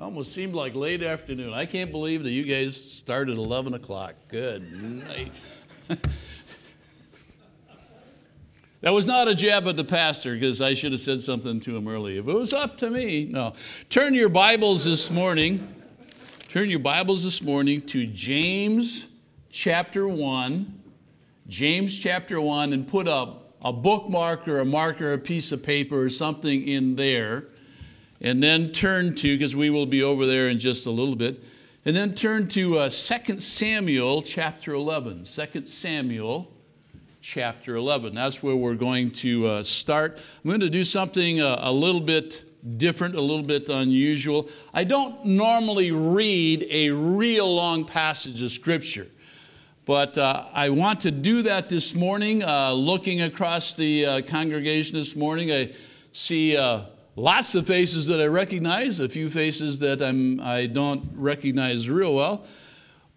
Almost seemed like late afternoon. I can't believe that you guys started at 11 o'clock. Good night. that was not a jab at the pastor because I should have said something to him earlier. If it was up to me, no. Turn your Bibles this morning. Turn your Bibles this morning to James chapter 1. James chapter 1 and put up a bookmark or a marker, a piece of paper or something in there and then turn to, because we will be over there in just a little bit, and then turn to uh, 2 Samuel chapter 11. 2 Samuel chapter 11. That's where we're going to uh, start. I'm going to do something uh, a little bit different, a little bit unusual. I don't normally read a real long passage of Scripture. But uh, I want to do that this morning. Uh, looking across the uh, congregation this morning, I see uh, Lots of faces that I recognize, a few faces that I'm, I don't recognize real well.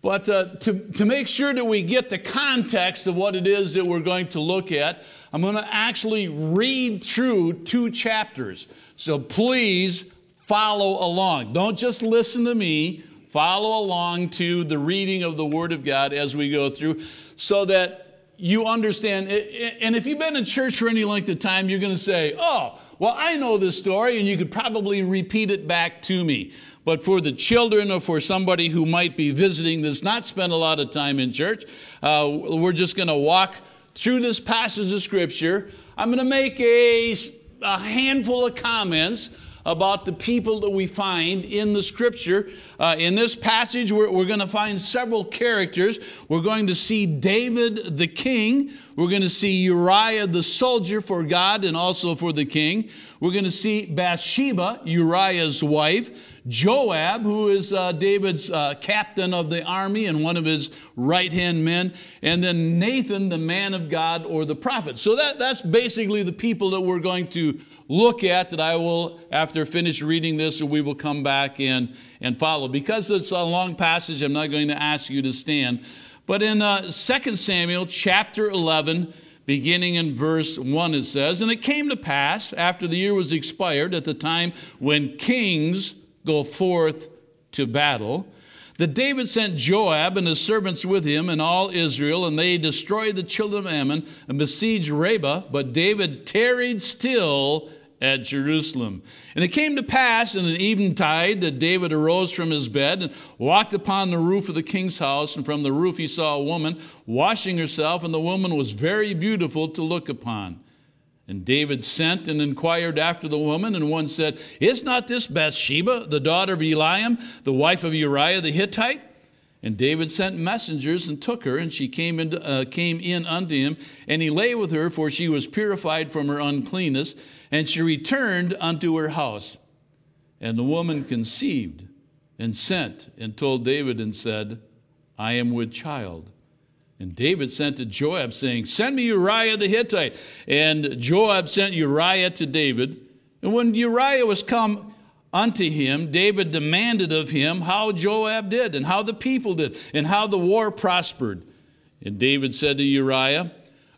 But uh, to, to make sure that we get the context of what it is that we're going to look at, I'm going to actually read through two chapters. So please follow along. Don't just listen to me, follow along to the reading of the Word of God as we go through so that you understand. And if you've been in church for any length of time, you're going to say, oh, well, I know this story, and you could probably repeat it back to me. But for the children or for somebody who might be visiting that's not spent a lot of time in church, uh, we're just going to walk through this passage of Scripture. I'm going to make a, a handful of comments about the people that we find in the scripture. Uh, in this passage, we're, we're going to find several characters. We're going to see David the king. We're going to see Uriah the soldier for God and also for the king. We're going to see Bathsheba, Uriah's wife. Joab, who is uh, David's uh, captain of the army and one of his right hand men, and then Nathan, the man of God or the prophet. So that, that's basically the people that we're going to look at that I will, after finish reading this, we will come back and, and follow. Because it's a long passage, I'm not going to ask you to stand. But in uh, 2 Samuel chapter 11, beginning in verse 1, it says, And it came to pass, after the year was expired, at the time when kings go forth to battle, that David sent Joab and his servants with him and all Israel, and they destroyed the children of Ammon and besieged Rabbah. But David tarried still at Jerusalem. And it came to pass in an eventide that David arose from his bed and walked upon the roof of the king's house, and from the roof he saw a woman washing herself, and the woman was very beautiful to look upon. And David sent and inquired after the woman, and one said, Is not this Bathsheba, the daughter of Eliam, the wife of Uriah the Hittite? And David sent messengers and took her, and she came, into, uh, came in unto him, and he lay with her, for she was purified from her uncleanness, and she returned unto her house. And the woman conceived and sent and told David and said, I am with child. And David sent to Joab, saying, Send me Uriah the Hittite. And Joab sent Uriah to David. And when Uriah was come unto him, David demanded of him how Joab did, and how the people did, and how the war prospered. And David said to Uriah,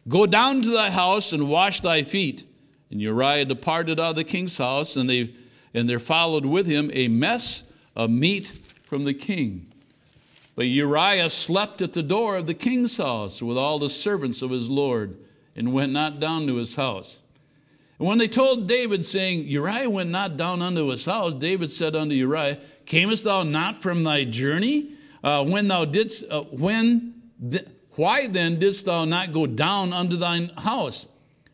Go down to thy house and wash thy feet. And Uriah departed out of the king's house, and, they, and there followed with him a mess of meat from the king. But Uriah slept at the door of the king's house with all the servants of his Lord and went not down to his house. And when they told David, saying, Uriah went not down unto his house, David said unto Uriah, Camest thou not from thy journey? Uh, when thou didst, uh, when, th- why then didst thou not go down unto thine house?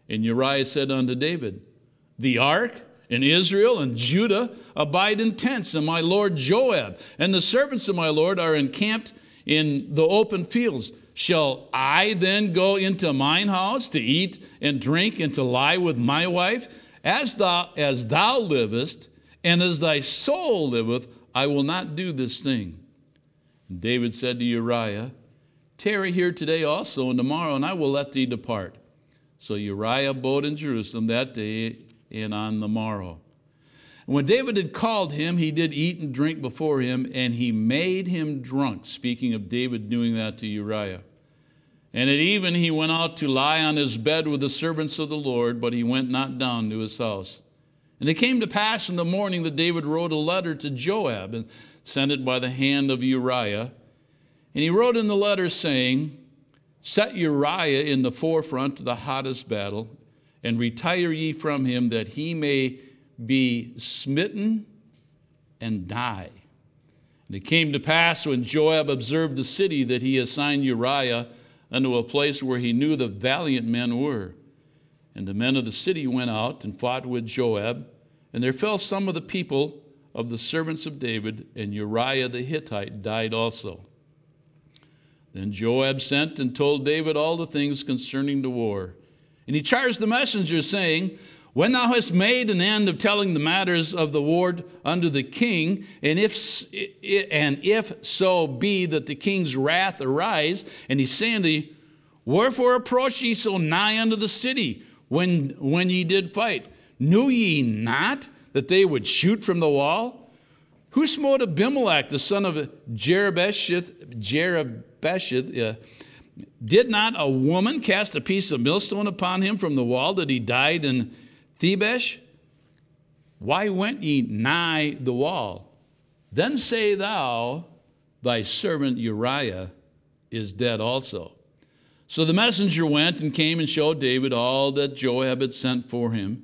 And Uriah said unto David, The ark and Israel and Judah abide in tents, and my lord Joab and the servants of my lord are encamped in the open fields. Shall I then go into mine house to eat and drink and to lie with my wife? As thou, as thou livest, and as thy soul liveth, I will not do this thing. And David said to Uriah, Tarry here today also and tomorrow, and I will let thee depart. So Uriah abode in Jerusalem that day and on the morrow. And when David had called him, he did eat and drink before him, and he made him drunk. Speaking of David doing that to Uriah. And at even he went out to lie on his bed with the servants of the Lord, but he went not down to his house. And it came to pass in the morning that David wrote a letter to Joab and sent it by the hand of Uriah. And he wrote in the letter saying, Set Uriah in the forefront of the hottest battle, and retire ye from him, that he may be smitten and die. And it came to pass when Joab observed the city that he assigned Uriah unto a place where he knew the valiant men were. And the men of the city went out and fought with Joab, and there fell some of the people of the servants of David, and Uriah the Hittite died also. Then Joab sent and told David all the things concerning the war. And he charged the messenger, saying, When thou hast made an end of telling the matters of the ward unto the king, and if, and if so be that the king's wrath arise, and he say unto thee, Wherefore approach ye so nigh unto the city when, when ye did fight? Knew ye not that they would shoot from the wall? Who smote Abimelech, the son of Jerubbesheth, Jerubbesheth Besheth, uh, did not a woman cast a piece of millstone upon him from the wall that he died in Thebez? Why went ye nigh the wall? Then say thou, Thy servant Uriah is dead also. So the messenger went and came and showed David all that Joab had sent for him.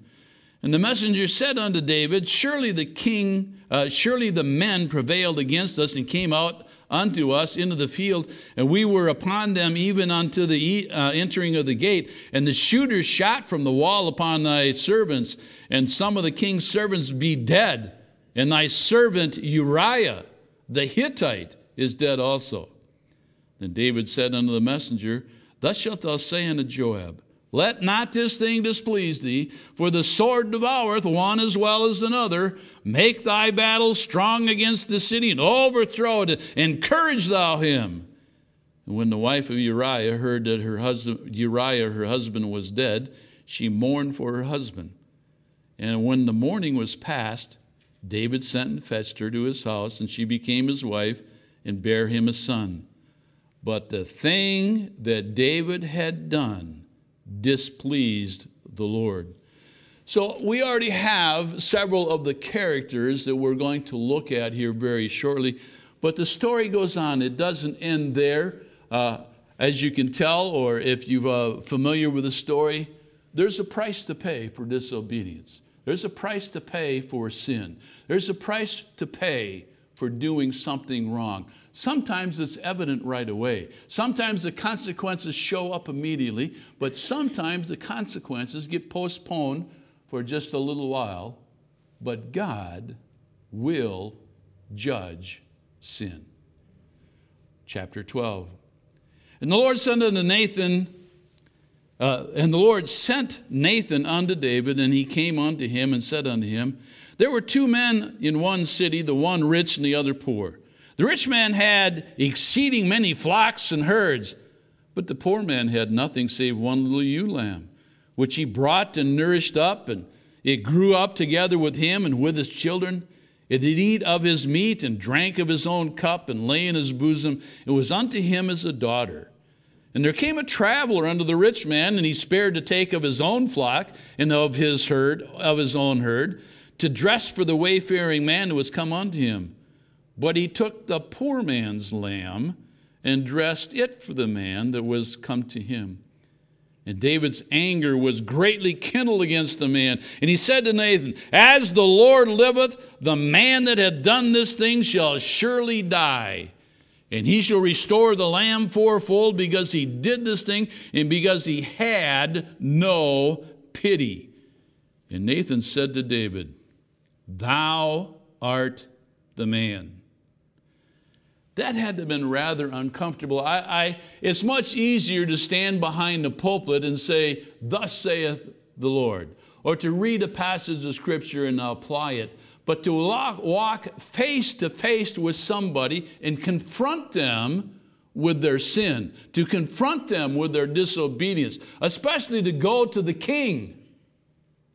And the messenger said unto David, Surely the king, uh, surely the men prevailed against us and came out unto us into the field, and we were upon them even unto the uh, entering of the gate. And the shooters shot from the wall upon thy servants, and some of the king's servants be dead, and thy servant Uriah the Hittite is dead also. Then David said unto the messenger, Thus shalt thou say unto Joab, let not this thing displease thee, for the sword devoureth one as well as another. Make thy battle strong against the city and overthrow it. Encourage thou him. And when the wife of Uriah heard that her husband, Uriah, her husband, was dead, she mourned for her husband. And when the mourning was past, David sent and fetched her to his house, and she became his wife and bare him a son. But the thing that David had done, displeased the Lord. So we already have several of the characters that we're going to look at here very shortly, but the story goes on. It doesn't end there. Uh, as you can tell, or if you're uh, familiar with the story, there's a price to pay for disobedience. There's a price to pay for sin. There's a price to pay for doing something wrong. Sometimes it's evident right away. Sometimes the consequences show up immediately, but sometimes the consequences get postponed for just a little while. But God will judge sin. Chapter 12. And the Lord said unto Nathan, uh, and the Lord sent Nathan unto David, and he came unto him and said unto him, there were two men in one city, the one rich and the other poor. The rich man had exceeding many flocks and herds, but the poor man had nothing save one little ewe lamb, which he brought and nourished up, and it grew up together with him and with his children. It did eat of his meat and drank of his own cup and lay in his bosom. It was unto him as a daughter. And there came a traveler unto the rich man, and he spared to take of his own flock and of his herd, of his own herd to dress for the wayfaring man who was come unto him. But he took the poor man's lamb and dressed it for the man that was come to him. And David's anger was greatly kindled against the man. And he said to Nathan, As the Lord liveth, the man that hath done this thing shall surely die. And he shall restore the lamb fourfold because he did this thing and because he had no pity. And Nathan said to David, Thou art the man. That had to have been rather uncomfortable. I, I, it's much easier to stand behind the pulpit and say, Thus saith the Lord, or to read a passage of Scripture and apply it. But to walk, walk face to face with somebody and confront them with their sin, to confront them with their disobedience, especially to go to the king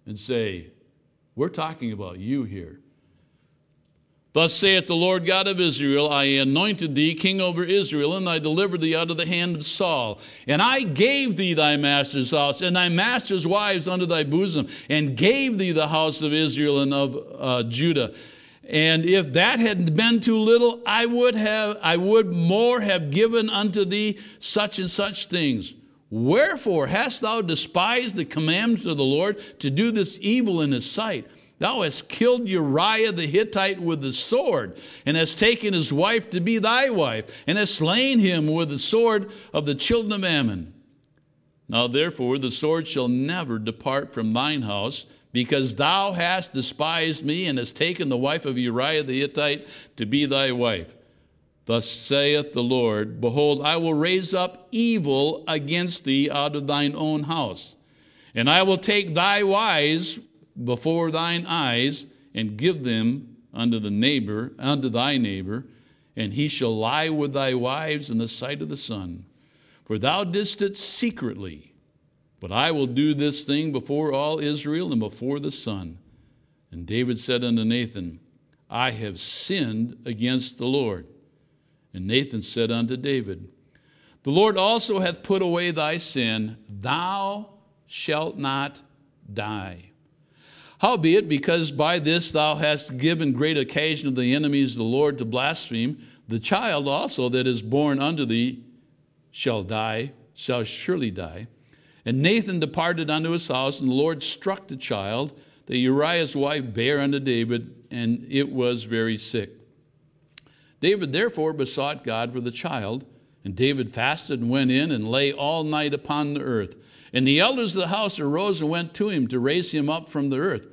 and say, we're talking about you here. Thus saith the Lord God of Israel I anointed thee king over Israel, and I delivered thee out of the hand of Saul. And I gave thee thy master's house, and thy master's wives unto thy bosom, and gave thee the house of Israel and of uh, Judah. And if that had been too little, I would have, I would more have given unto thee such and such things. Wherefore hast thou despised the commandments of the Lord to do this evil in his sight? Thou hast killed Uriah the Hittite with the sword, and hast taken his wife to be thy wife, and hast slain him with the sword of the children of Ammon. Now therefore the sword shall never depart from thine house, because thou hast despised me, and hast taken the wife of Uriah the Hittite to be thy wife. Thus saith the Lord Behold, I will raise up evil against thee out of thine own house, and I will take thy wives before thine eyes and give them unto the neighbor, unto thy neighbor, and he shall lie with thy wives in the sight of the sun. For thou didst it secretly, but I will do this thing before all Israel and before the sun. And David said unto Nathan, I have sinned against the Lord. And Nathan said unto David, The Lord also hath put away thy sin, thou shalt not die. Howbeit, because by this thou hast given great occasion to the enemies of the Lord to blaspheme, the child also that is born unto thee shall die, shall surely die. And Nathan departed unto his house, and the Lord struck the child that Uriah's wife bare unto David, and it was very sick. David therefore besought God for the child, and David fasted and went in and lay all night upon the earth. And the elders of the house arose and went to him to raise him up from the earth.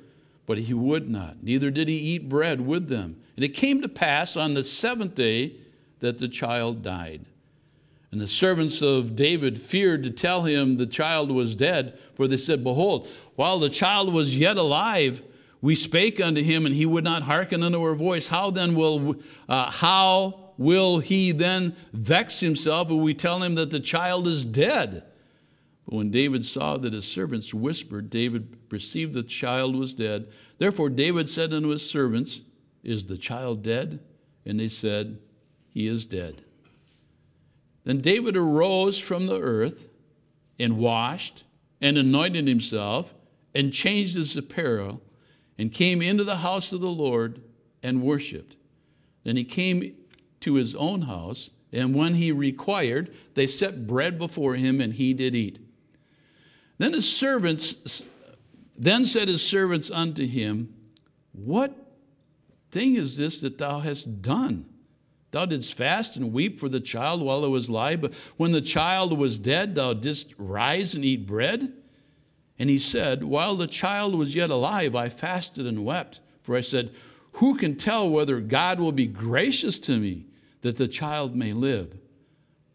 But he would not, neither did he eat bread with them. And it came to pass on the seventh day that the child died. And the servants of David feared to tell him the child was dead, for they said, Behold, while the child was yet alive, we spake unto him, and he would not hearken unto our voice. How then will uh, how will he then vex himself if we tell him that the child is dead? But when David saw that his servants whispered, David perceived the child was dead. Therefore David said unto his servants, Is the child dead? And they said, He is dead. Then David arose from the earth and washed and anointed himself and changed his apparel and came into the house of the Lord and worshiped. Then he came to his own house, and when he required, they set bread before him, and he did eat. Then his servants, then said his servants unto him, What thing is this that thou hast done? Thou didst fast and weep for the child while it was alive, but when the child was dead, thou didst rise and eat bread? And he said, While the child was yet alive, I fasted and wept, for I said, Who can tell whether God will be gracious to me that the child may live?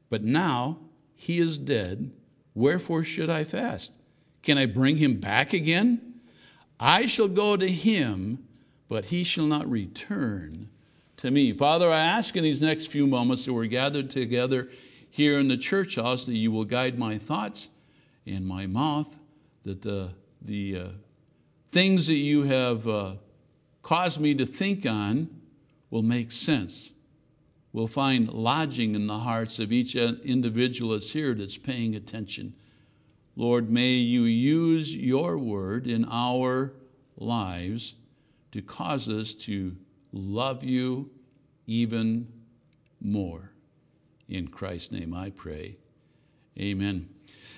But now he is dead Wherefore should I fast? Can I bring him back again? I shall go to him, but he shall not return to me. Father, I ask in these next few moments that we're gathered together here in the church house that you will guide my thoughts and my mouth, that the, the uh, things that you have uh, caused me to think on will make sense will find lodging in the hearts of each individual that's here that's paying attention. Lord, may you use your word in our lives to cause us to love you even more. In Christ's name I pray. Amen.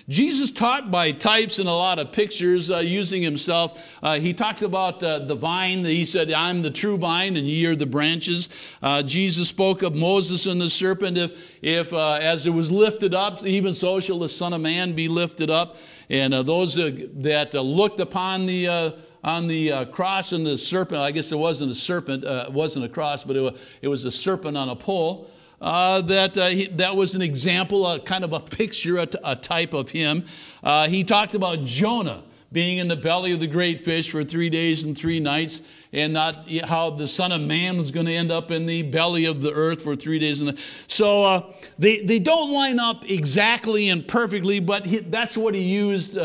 Jesus taught by types and a lot of pictures uh, using himself. Uh, he talked about uh, the vine. He said, I'm the true vine and ye are the branches. Uh, Jesus spoke of Moses and the serpent. If, if uh, as it was lifted up, even so shall the Son of Man be lifted up. And uh, those that looked upon the on the cross and the serpent, I guess it wasn't a serpent, it wasn't a cross, but it was, it was a serpent on a pole uh, that uh, he, that was an example, a kind of a picture, a, type of him. Uh, he talked about Jonah being in the belly of the great fish for three days and three nights, and not how the Son of Man was going to end up in the belly of the earth for three days. And so uh, they, they don't line up exactly and perfectly, but he, that's what he used.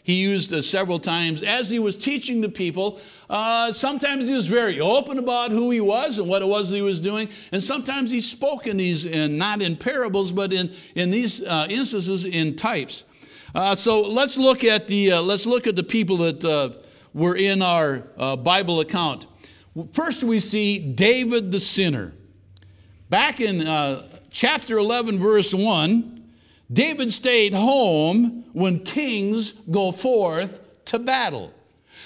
Uh, he used uh, several times as he was teaching the people. Uh, sometimes he was very open about who he was and what it was that he was doing, and sometimes he spoke in these, and not in parables, but in, in these uh, instances in types. Uh, so let's look at the uh, let's look at the people that uh, were in our Bible account. First, we see David the sinner. Back in chapter 11, verse 1, David stayed home when kings go forth to battle.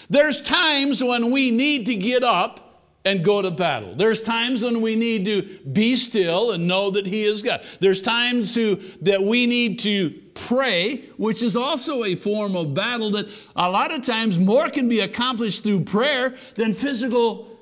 There's times when we need to get up and go to battle. There's times when we need to be still and know that He is God. There's times to, that we need to pray, which is also a form of battle that a lot of times more can be accomplished through prayer than physical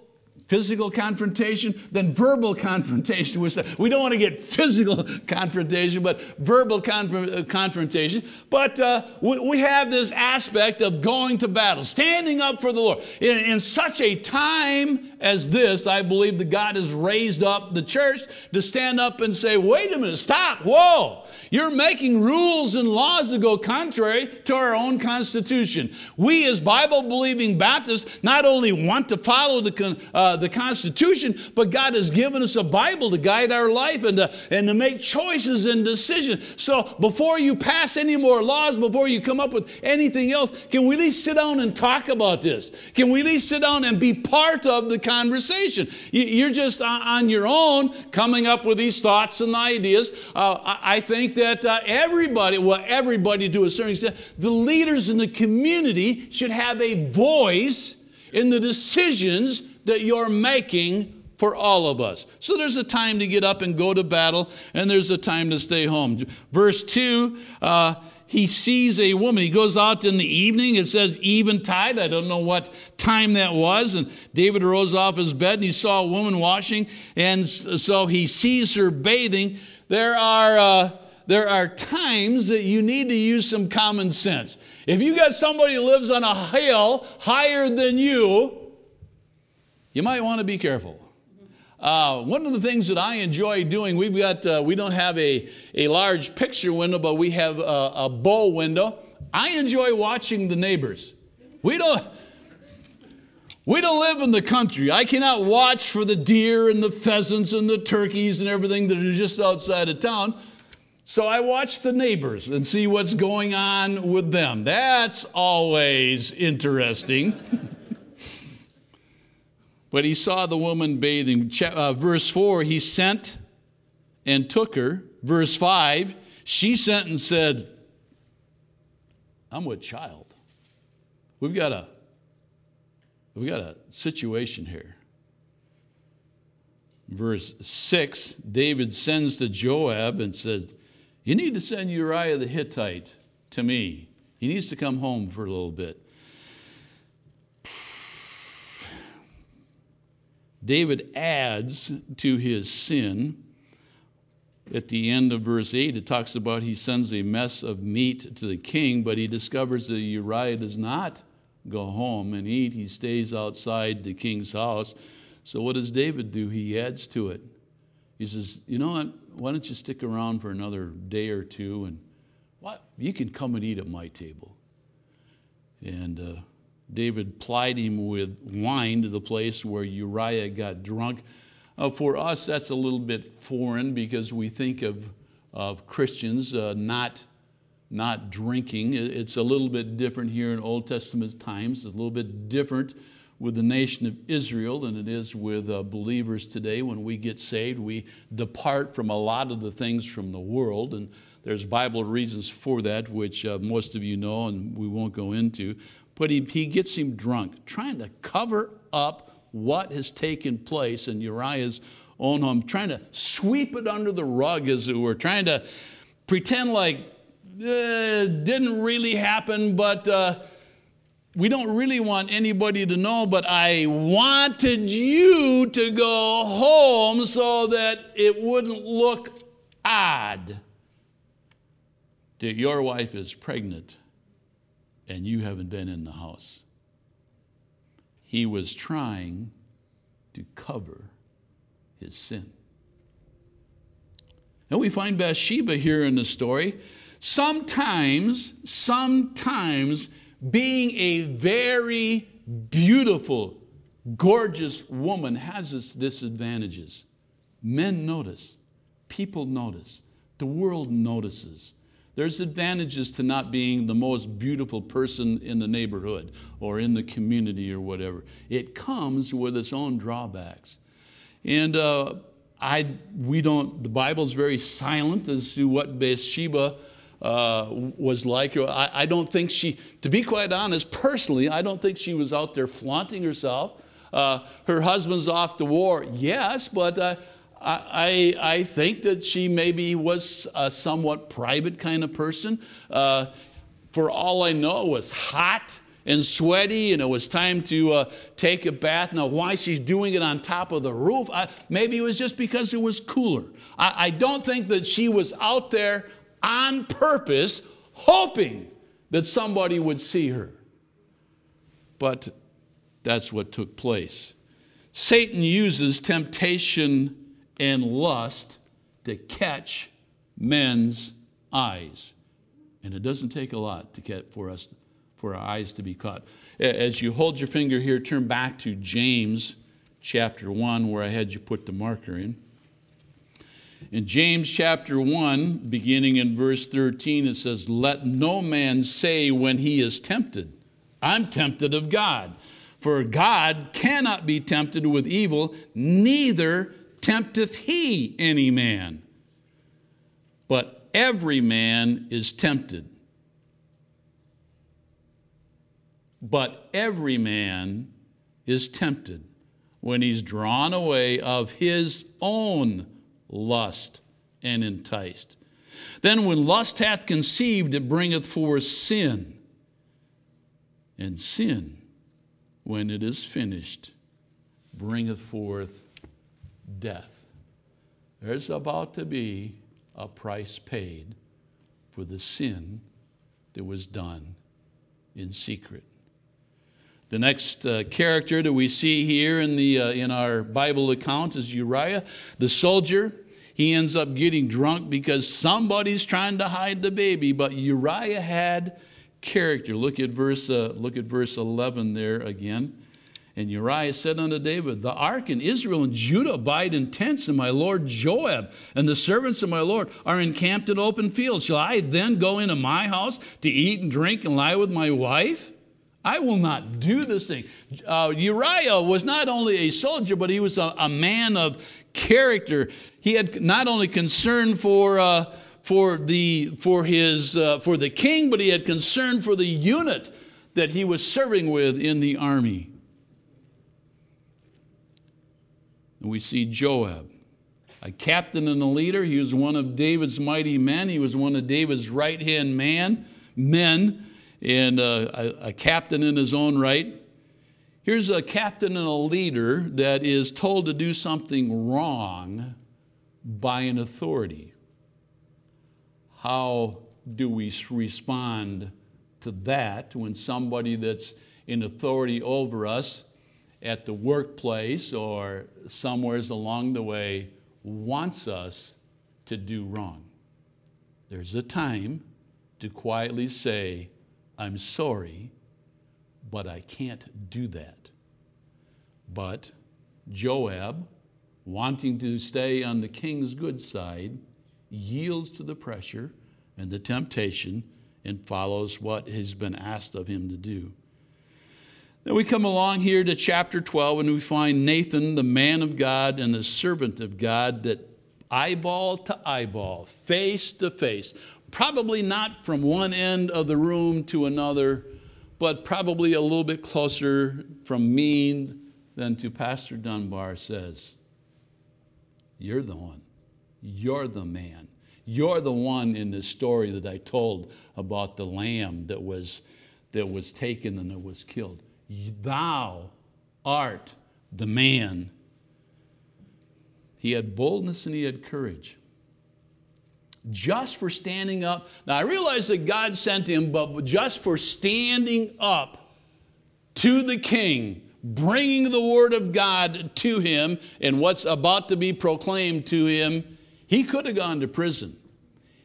physical confrontation than verbal confrontation. We don't want to get physical confrontation, but verbal uh, confrontation. But uh, we, we, have this aspect of going to battle, standing up for the Lord. In, in such a time as this, I believe that God has raised up the church to stand up and say, wait a minute, stop, whoa. You're making rules and laws that go contrary to our own Constitution. We, as Bible believing Baptists, not only want to follow the, uh, the Constitution, but God has given us a Bible to guide our life and to, and to make choices and decisions. So before you pass any more laws, before you come up with anything else, can we at least sit down and talk about this? Can we at least sit down and be part of the conversation? You're just on your own coming up with these thoughts and ideas. Uh, I think that uh, everybody, well, everybody to a certain extent, the leaders in the community should have a voice in the decisions that you're making for all of us. So there's a time to get up and go to battle, and there's a time to stay home. Verse 2, uh, he sees a woman. He goes out in the evening. It says eventide. I don't know what time that was. And David rose off his bed and he saw a woman washing. And so he sees her bathing. There are, uh, there are times that you need to use some common sense. If you got somebody who lives on a hill higher than you, you might want to be careful. Uh, one of the things that I enjoy doing, we've got, uh, we don't have a, a large picture window, but we have a, a bow window. I enjoy watching the neighbors. We don't, we don't live in the country. I cannot watch for the deer and the pheasants and the turkeys and everything that are just outside of town. So I watch the neighbors and see what's going on with them. That's always interesting. But he saw the woman bathing. Uh, verse 4, he sent and took her. Verse 5, she sent and said, I'm with child. We've got a we've got a situation here. Verse 6, David sends to Joab and says, You need to send Uriah the Hittite to me. He needs to come home for a little bit. David adds to his sin. At the end of verse 8, it talks about he sends a mess of meat to the king, but he discovers that Uriah does not go home and eat. He stays outside the king's house. So, what does David do? He adds to it. He says, You know what? Why don't you stick around for another day or two and what? You can come and eat at my table. And uh, David plied him with wine to the place where Uriah got drunk. Uh, for us, that's a little bit foreign because we think of, of Christians uh, not, not drinking. It's a little bit different here in Old Testament times. It's a little bit different with the nation of Israel than it is with uh, believers today. When we get saved, we depart from a lot of the things from the world. And there's Bible reasons for that, which uh, most of you know and we won't go into but he, he gets him drunk, trying to cover up what has taken place in Uriah's own home, trying to sweep it under the rug, as it were, trying to pretend like uh, didn't really happen, but uh, we don't really want anybody to know. But I wanted you to go home so that it wouldn't look odd that your wife is pregnant and you haven't been in the house. He was trying to cover his sin. And we find Bathsheba here in the story. Sometimes, sometimes being a very beautiful, gorgeous woman has its disadvantages. Men notice, people notice, the world notices. There's advantages to not being the most beautiful person in the neighborhood or in the community or whatever. It comes with its own drawbacks. And uh, I, we don't, the Bible's very silent as to what Bathsheba uh, was like. I, I, don't think she, to be quite honest, personally, I don't think she was out there flaunting herself. Uh, her husband's off to war, yes, but uh, I, I think that she maybe was a somewhat private kind of person. Uh, for all I know, it was hot and sweaty, and it was time to uh, take a bath. Now, why she's doing it on top of the roof, I, maybe it was just because it was cooler. I, I don't think that she was out there on purpose, hoping that somebody would see her. But that's what took place. Satan uses temptation and lust to catch men's eyes. And it doesn't take a lot to get for us for our eyes to be caught. As you hold your finger here, turn back to James chapter 1, where I had you put the marker in. In James chapter 1, beginning in verse 13, it says, Let no man say when he is tempted, I'm tempted of God. For God cannot be tempted with evil, neither tempteth he any man. But every man is tempted. But every man is tempted when he's drawn away of his own lust and enticed. Then, when lust hath conceived, it bringeth forth sin. And sin, when it is finished, bringeth forth death. There's about to be a price paid for the sin that was done in secret. The next uh, character that we see here in, the, uh, in our Bible account is Uriah, the soldier. He ends up getting drunk because somebody's trying to hide the baby, but Uriah had character. Look at verse, uh, look at verse 11 there again. And Uriah said unto David, The ark and Israel and Judah abide in tents, and my lord Joab and the servants of my lord are encamped in open fields. Shall I then go into my house to eat and drink and lie with my wife? I will not do this thing. Uh, Uriah was not only a soldier, but he was a, a man of character. He had not only concern for, uh, for, the, for, his, uh, for the king, but he had concern for the unit that he was serving with in the army. And we see Joab, a captain and a leader. He was one of David's mighty men. He was one of David's right hand man, men, and uh, a, a captain in his own right. Here's a captain and a leader that is told to do something wrong by an authority. How do we respond to that when somebody that's in authority over us at the workplace or somewheres along the way wants us to do wrong. There's a time to quietly say, I'm sorry, but I can't do that. But Joab, wanting to stay on the king's good side, yields to the pressure and the temptation and follows what has been asked of him to do. Then we come along here to chapter 12 and we find Nathan, the man of God and the servant of God, that eyeball to eyeball, face to face, probably not from one end of the room to another, but probably a little bit closer from me than to Pastor Dunbar says, You're the one. You're the man. You're the one in this story that I told about the lamb that was, that was taken and that was killed. Thou art the man. He had boldness and he had courage. Just for standing up. Now, I realize that God sent him, but just for standing up to the king, bringing the word of God to him and what's about to be proclaimed to him, he could have gone to prison.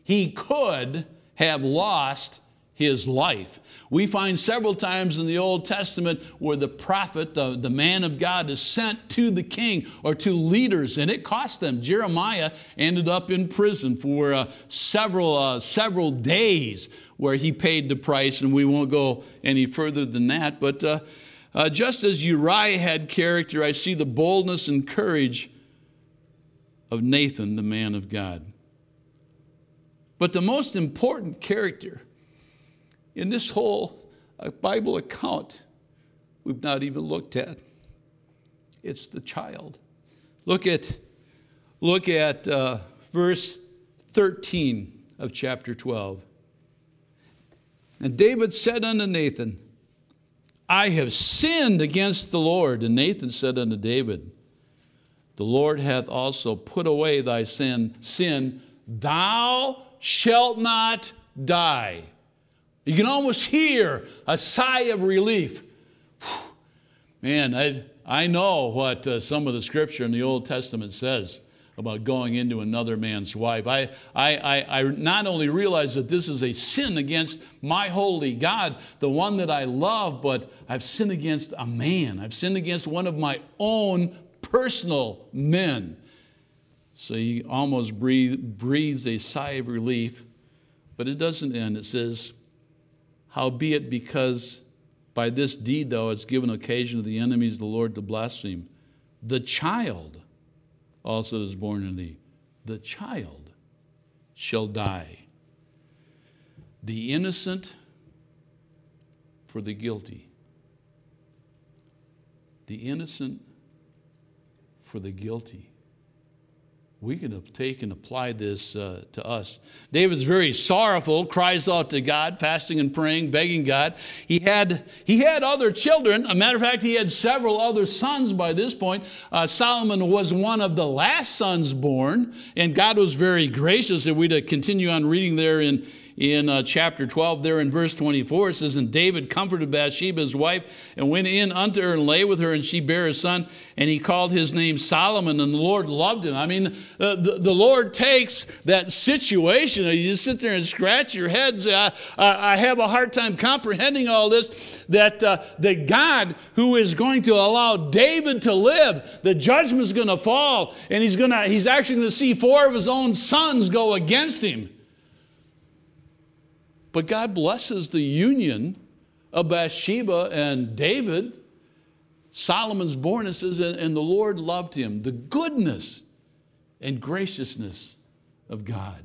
He could have lost his life. We find several times in the Old Testament where the prophet, the, the man of God, is sent to the king or to leaders, and it cost them. Jeremiah ended up in prison for uh, several, uh, several days where he paid the price, and we won't go any further than that. But uh, uh just as Uriah had character, I see the boldness and courage of Nathan, the man of God. But the most important character in this whole uh, Bible account we've not even looked at. It's the child. Look at, look at uh, verse 13 of chapter 12. And David said unto Nathan, I have sinned against the Lord. And Nathan said unto David, The Lord hath also put away thy sin, sin, thou shalt not die. You can almost hear a sigh of relief. Man, I, I know what uh, some of the scripture in the Old Testament says about going into another man's wife. I, I, I, I not only realize that this is a sin against my holy God, the one that I love, but I've sinned against a man. I've sinned against one of my own personal men. So he almost breathe, breathes a sigh of relief, but it doesn't end. It says, Howbeit, because by this deed thou hast given occasion to the enemies of the Lord to blaspheme, the child also is born in thee. The child shall die. The innocent for the guilty. The innocent for the guilty we can take and apply this uh, to us. David's very sorrowful, cries out to God, fasting and praying, begging God. He had, he had other children. A matter of fact, he had several other sons by this point. Uh, Solomon was one of the last sons born, and God was very gracious. If we to continue on reading there in, in uh, chapter 12, there in verse 24, it says, And David comforted Bathsheba, his wife, and went in unto her and lay with her, and she bare a son, and he called his name Solomon, and the Lord loved him. I mean, uh, the, the Lord takes that situation, you just sit there and scratch your head I, I, I have a hard time comprehending all this, that, uh, that God, who is going to allow David to live, the judgment is going to fall, and he's, gonna, he's actually going to see four of his own sons go against him. But God blesses the union of Bathsheba and David. Solomon's born, it says, and the Lord loved him. The goodness and graciousness of God.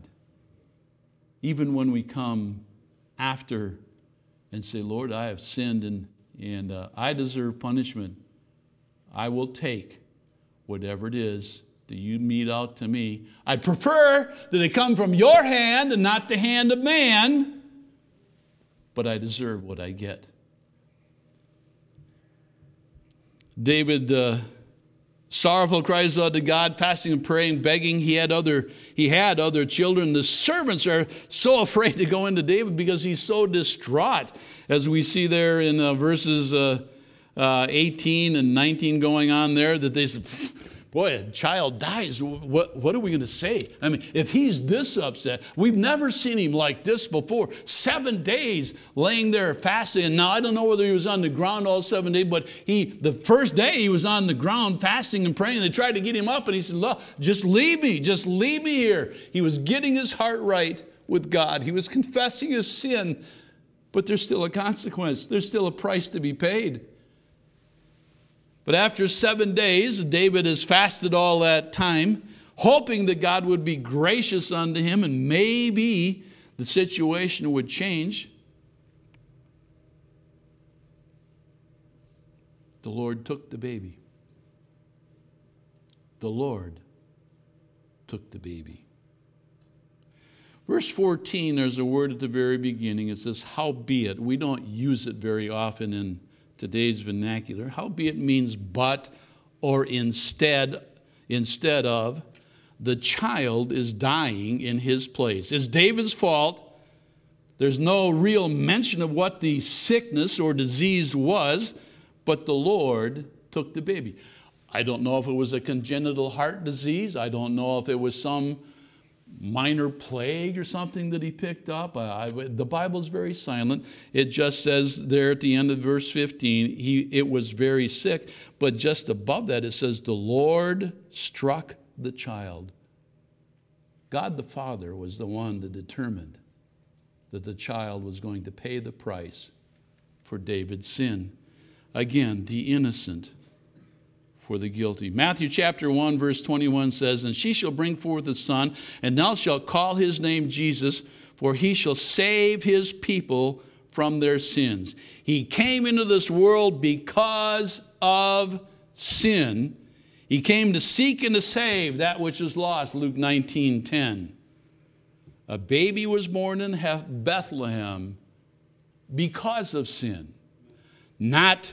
Even when we come after and say, Lord, I have sinned and, and uh, I deserve punishment, I will take whatever it is that you mete out to me. I prefer that it come from your hand and not the hand of man but I deserve what I get. David, uh, sorrowful, cries out to God, fasting and praying, begging. He had other, he had other children. The servants are so afraid to go into David because he's so distraught, as we see there in uh, verses uh, uh 18 and 19 going on there, that they said, boy, a child dies. What, what are we going to say? I mean, if he's this upset, we've never seen him like this before. Seven days laying there fasting. And now I don't know whether he was on the ground all seven days, but he, the first day he was on the ground fasting and praying. They tried to get him up, and he said, Look, just leave me, just leave me here. He was getting his heart right with God, he was confessing his sin, but there's still a consequence, there's still a price to be paid. But after seven days, David has fasted all that time, hoping that God would be gracious unto him and maybe the situation would change. The Lord took the baby. The Lord took the baby. Verse 14, there's a word at the very beginning. It says, Howbeit. We don't use it very often in today's vernacular. Howbeit means but or instead, instead of, the child is dying in his place. It's David's fault. There's no real mention of what the sickness or disease was, but the Lord took the baby. I don't know if it was a congenital heart disease. I don't know if it was some minor plague or something that he picked up. I, the Bible is very silent. It just says there at the end of verse 15, he, it was very sick. But just above that, it says, the Lord struck the child. God the Father was the one that determined that the child was going to pay the price for David's sin. Again, the innocent for the guilty. Matthew chapter 1, verse 21 says, And she shall bring forth a son, and thou shalt call his name Jesus, for he shall save his people from their sins. He came into this world because of sin. He came to seek and to save that which is lost, Luke 19 10. A baby was born in Bethlehem because of sin, not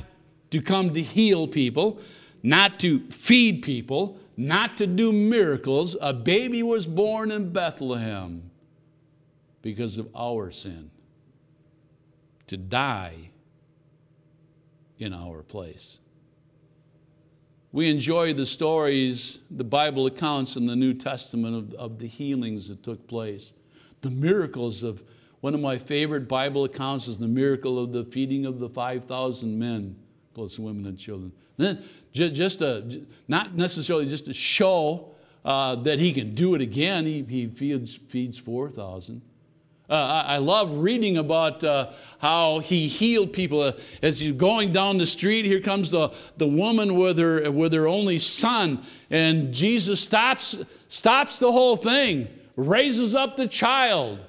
to come to heal people, not to feed people, not to do miracles. A baby was born in Bethlehem because of our sin, to die in our place. We enjoy the stories, the Bible accounts in the New Testament of, of the healings that took place, the miracles of one of my favorite Bible accounts is the miracle of the feeding of the 5,000 men, plus women and children. Then just a, not necessarily just to show uh, that he can do it again. He, he feeds, feeds 4,000. Uh, I, I, love reading about uh, how he healed people. Uh, as he's going down the street, here comes the, the woman with her, with her only son, and Jesus stops, stops the whole thing, raises up the child.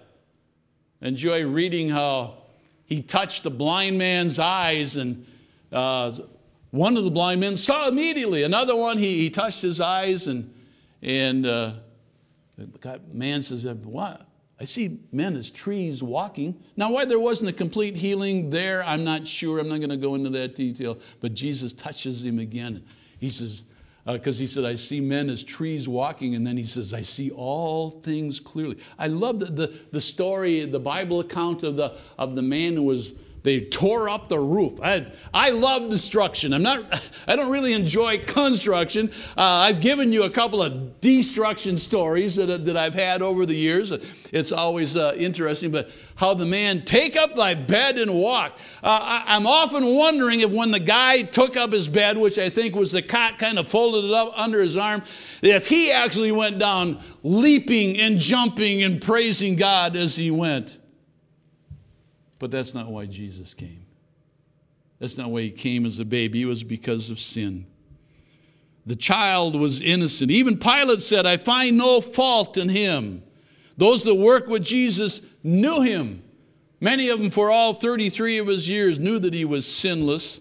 Enjoy reading how he touched the blind man's eyes and uh, one of the blind men saw immediately. Another one, he, he touched his eyes, and, and uh, the man says, What? I see men as trees walking. Now, why there wasn't a complete healing there, I'm not sure. I'm not going to go into that detail. But Jesus touches him again. He says, because uh, he said, I see men as trees walking, and then he says, I see all things clearly. I love the, the, the story, the Bible account of the, of the man who was they tore up the roof. I, I love destruction. I'm not, I don't really enjoy construction. Uh, I've given you a couple of destruction stories that, that I've had over the years. It's always uh, interesting, but how the man take up thy bed and walk. Uh, I, am often wondering if when the guy took up his bed, which I think was the cot kind of folded it up under his arm, if he actually went down leaping and jumping and praising God as he went. But that's not why Jesus came. That's not why he came as a baby, it was because of sin. The child was innocent. Even Pilate said, I find no fault in him. Those that work with Jesus knew him. Many of them, for all 33 of his years, knew that he was sinless,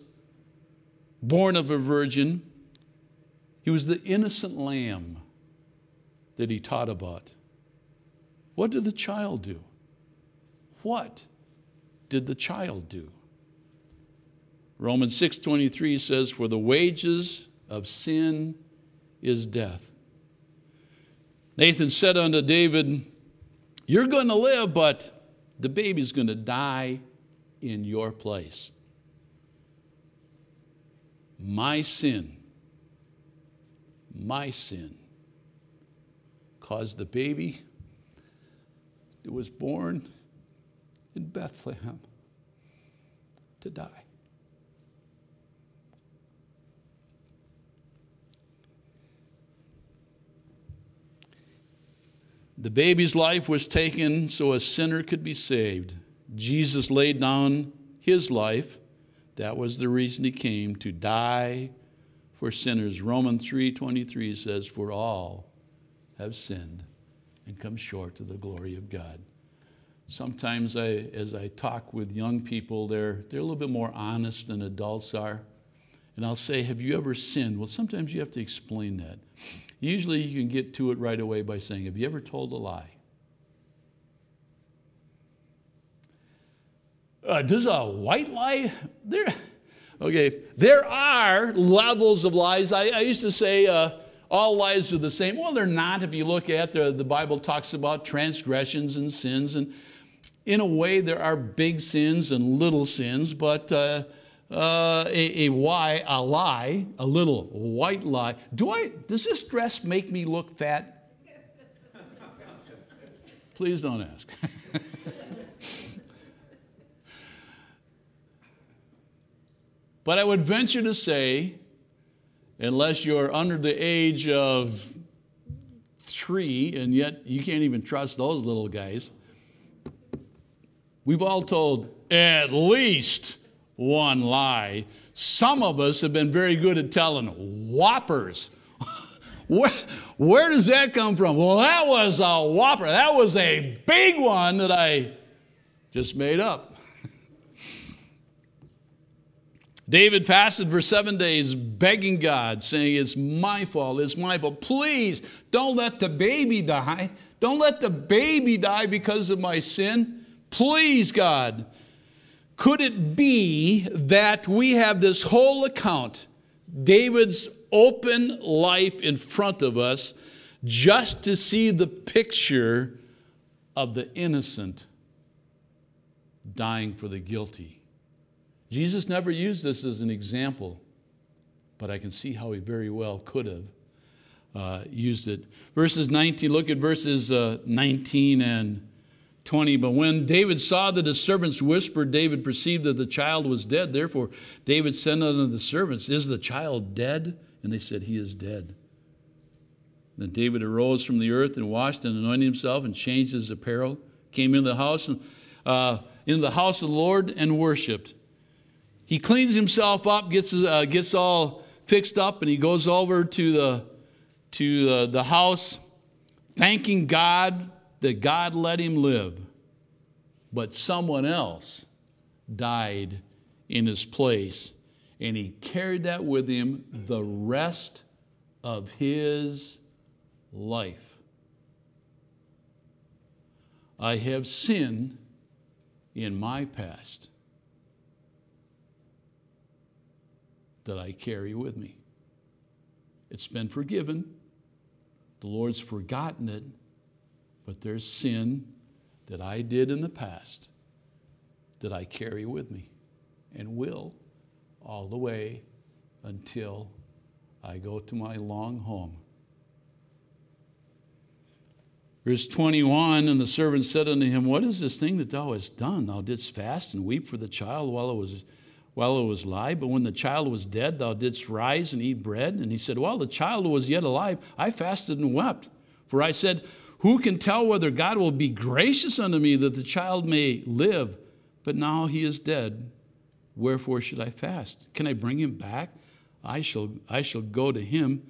born of a virgin. He was the innocent lamb that he taught about. What did the child do? What did the child do? Romans 6:23 says for the wages of sin is death. Nathan said unto David, you're going to live but the baby's going to die in your place. My sin my sin caused the baby that was born in Bethlehem to die. The baby's life was taken so a sinner could be saved. Jesus laid down his life. That was the reason he came to die for sinners. Romans 3:23 says for all have sinned and come short of the glory of God sometimes I, as I talk with young people, they're, they're a little bit more honest than adults are. And I'll say, Have you ever sinned? Well, sometimes you have to explain that. Usually you can get to it right away by saying, Have you ever told a lie? Uh, does a white lie? There, okay, there are levels of lies. I, I used to say, uh, all lies are the same. Well, they're not. If you look at the, the Bible talks about transgressions and sins, and in a way, there are big sins and little sins, but uh, uh, a, a, why, a lie, a little white lie. Do I, does this dress make me look fat? Please don't ask. but I would venture to say, unless you're under the age of three, and yet you can't even trust those little guys, we've all told at least one lie. Some of us have been very good at telling whoppers. where, where does that come from? Well, that was a whopper. That was a big one that I just made up. David fasted for seven days, begging God, saying, It's my fault, it's my fault. Please don't let the baby die. Don't let the baby die because of my sin. Please, God. Could it be that we have this whole account, David's open life in front of us, just to see the picture of the innocent dying for the guilty? Jesus never used this as an example, but I can see how he very well could have uh, used it. Verses 19, look at verses uh, 19 and 20. But when David saw that his servants whispered, David perceived that the child was dead. Therefore, David said unto the servants, Is the child dead? And they said, He is dead. Then David arose from the earth and washed and anointed himself and changed his apparel, came into the house, uh, into the house of the Lord and worshiped. He cleans himself up, gets, uh, gets all fixed up, and he goes over to the, to uh, the house, thanking God that God let him live, but someone else died in his place. And he carried that with him the rest of his life. I have sin in my past that I carry with me. It's been forgiven, the Lord's forgotten it, but there's sin that I did in the past that I carry with me and will all the way until I go to my long home. Verse 21 And the servant said unto him, What is this thing that thou hast done? Thou didst fast and weep for the child while it was while it was alive, but when the child was dead, thou didst rise and eat bread. And he said, While the child was yet alive, I fasted and wept. For I said, who can tell whether God will be gracious unto me that the child may live? But now he is dead. Wherefore should I fast? Can I bring him back? I shall, I shall go to him.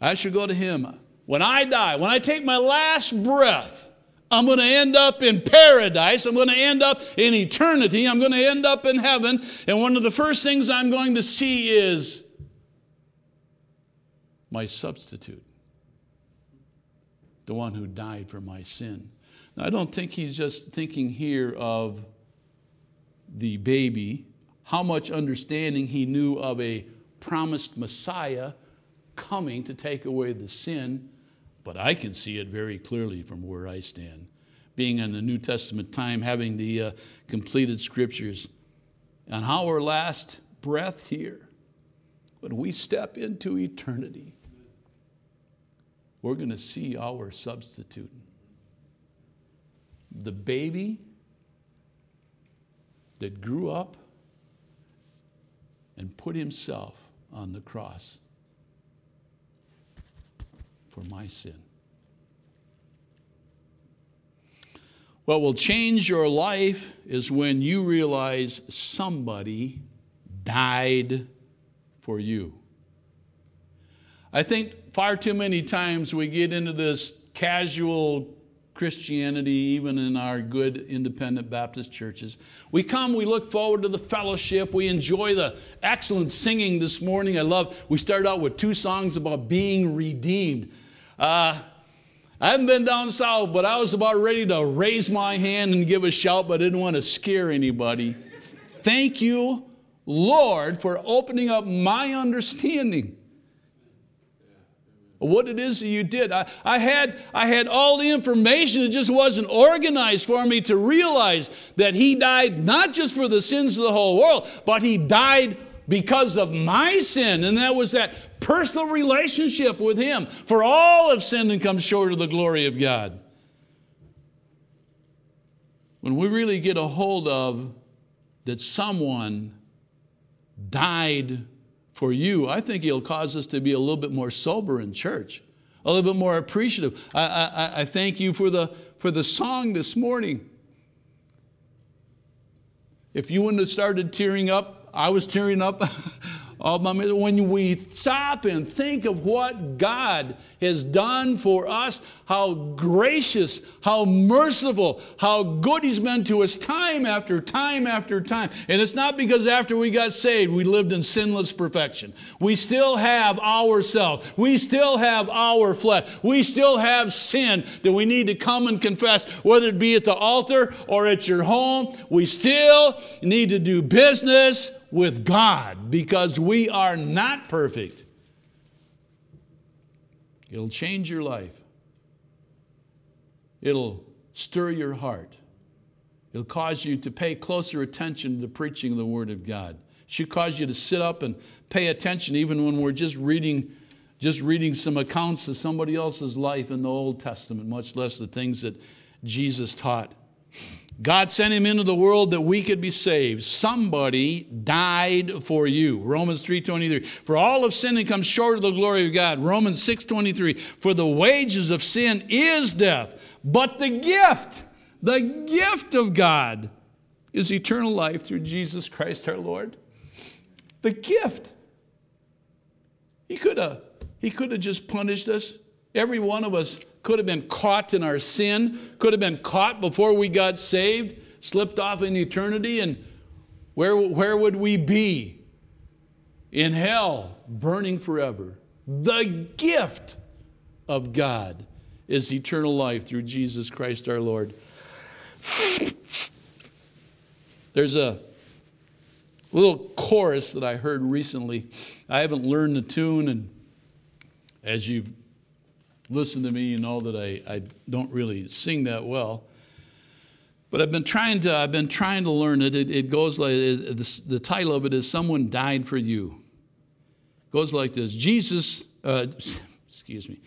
I shall go to him. When I die, when I take my last breath, I'm going to end up in paradise. I'm going to end up in eternity. I'm going to end up in heaven. And one of the first things I'm going to see is my substitute the one who died for my sin. Now, I don't think he's just thinking here of the baby, how much understanding he knew of a promised Messiah coming to take away the sin, but I can see it very clearly from where I stand. Being in the New Testament time, having the uh, completed scriptures, and our last breath here, when we step into eternity, we're going to see our substitute. The baby that grew up and put himself on the cross for my sin. What will change your life is when you realize somebody died for you. I think far too many times we get into this casual Christianity, even in our good independent Baptist churches. We come, we look forward to the fellowship, we enjoy the excellent singing this morning. I love, we started out with two songs about being redeemed. Uh, I haven't been down south, but I was about ready to raise my hand and give a shout, but I didn't want to scare anybody. Thank you, Lord, for opening up my understanding what it is that you did. I, I, had, I had all the information, it just wasn't organized for me to realize that He died not just for the sins of the whole world, but He died because of my sin. And that was that personal relationship with Him. For all have sinned and come short of the glory of God. when we really get a hold of that someone died for you, I think it'll cause us to be a little bit more sober in church, a little bit more appreciative. I, I, I thank you for the, for the song this morning. If you wouldn't have started tearing up, I was tearing up. Oh, when we stop and think of what God has done for us, how gracious, how merciful, how good He's been to us time after time after time. And it's not because after we got saved, we lived in sinless perfection. We still have ourselves, we still have our flesh, we still have sin that we need to come and confess, whether it be at the altar or at your home. We still need to do business with God because we are not perfect. It'll change your life. It'll stir your heart. It'll cause you to pay closer attention to the preaching of the Word of God. It should cause you to sit up and pay attention even when we're just reading, just reading some accounts of somebody else's life in the Old Testament, much less the things that Jesus taught. God sent him into the world that we could be saved. Somebody died for you. Romans 3:23. For all of sin and come short of the glory of God. Romans 6:23. For the wages of sin is death, but the gift, the gift of God is eternal life through Jesus Christ our Lord. The gift. He could have he could have just punished us. Every one of us could have been caught in our sin, could have been caught before we got saved, slipped off in eternity, and where, where would we be? In hell, burning forever. The gift of God is eternal life through Jesus Christ our Lord. There's a little chorus that I heard recently. I haven't learned the tune, and as you've listen to me, you know that I, I don't really sing that well. But I've been trying to, I've been trying to learn it. It, it goes like, it, the, the, title of it is Someone Died for You. It goes like this Jesus, uh, excuse me,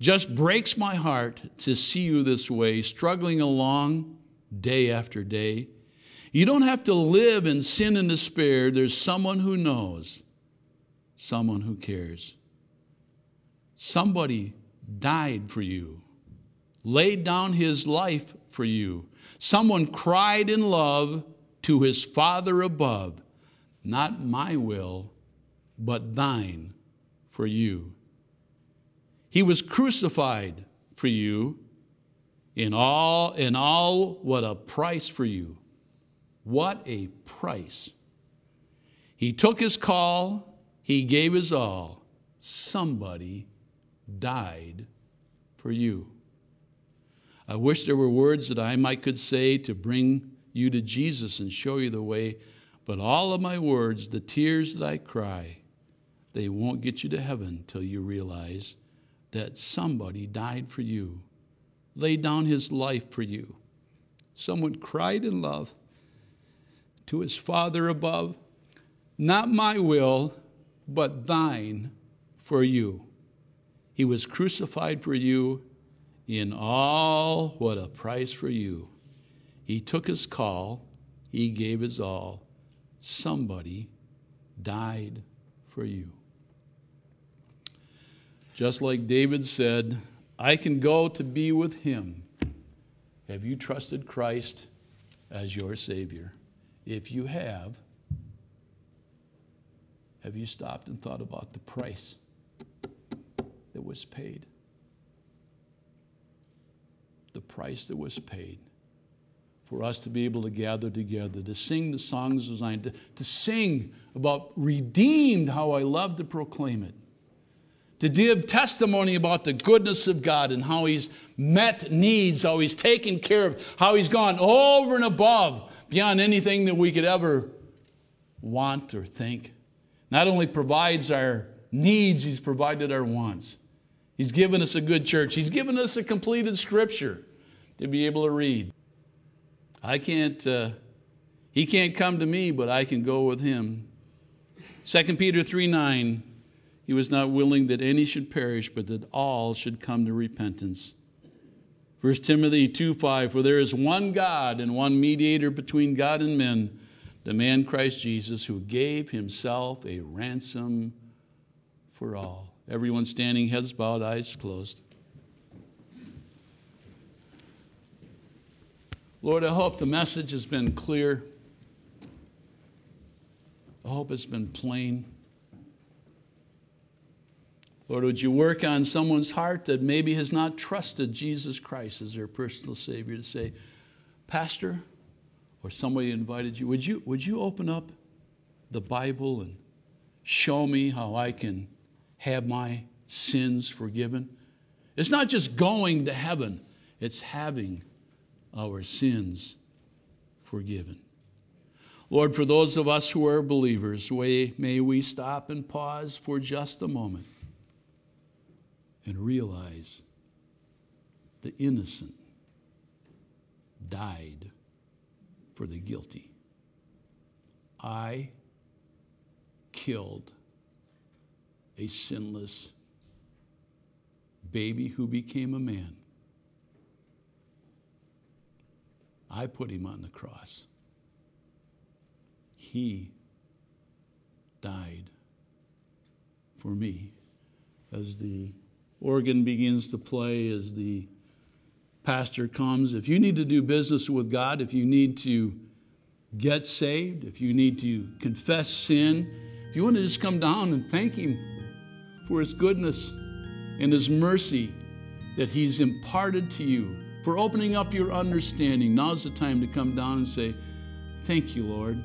just breaks my heart to see you this way, struggling along day after day. You don't have to live in sin and despair. There's someone who knows, someone who cares. Somebody died for you, laid down his life for you. Someone cried in love to his Father above, Not my will, but thine for you. He was crucified for you. In all, in all, what a price for you. What a price. He took his call, he gave his all. Somebody died for you. I wish there were words that I might could say to bring you to Jesus and show you the way, but all of my words, the tears that I cry, they won't get you to heaven till you realize that somebody died for you, laid down his life for you. Someone cried in love to his Father above, Not my will, but thine for you. He was crucified for you in all, what a price for you. He took his call, he gave his all. Somebody died for you. Just like David said, I can go to be with him. Have you trusted Christ as your Savior? If you have, have you stopped and thought about the price? That was paid. The price that was paid for us to be able to gather together, to sing the songs designed, to, to sing about redeemed, how I love to proclaim it, to give testimony about the goodness of God and how He's met needs, how He's taken care of, how He's gone over and above beyond anything that we could ever want or think. Not only provides our needs, He's provided our wants. He's given us a good church. He's given us a completed scripture to be able to read. I can't, uh, he can't come to me, but I can go with him. 2 Peter 3 9, he was not willing that any should perish, but that all should come to repentance. 1 Timothy 2 5, for there is one God and one mediator between God and men, the man Christ Jesus, who gave himself a ransom for all. Everyone standing, heads bowed, eyes closed. Lord, I hope the message has been clear. I hope it's been plain. Lord, would you work on someone's heart that maybe has not trusted Jesus Christ as their personal Savior to say, Pastor, or somebody invited you, would you, would you open up the Bible and show me how I can have my sins forgiven? It's not just going to heaven, it's having our sins forgiven. Lord, for those of us who are believers, may we stop and pause for just a moment and realize the innocent died for the guilty. I killed a sinless baby who became a man. I put him on the cross. He died for me as the organ begins to play as the pastor comes. If you need to do business with God, if you need to get saved, if you need to confess sin, if you want to just come down and thank Him for His goodness and His mercy that He's imparted to you, for opening up your understanding, now's the time to come down and say, Thank you, Lord.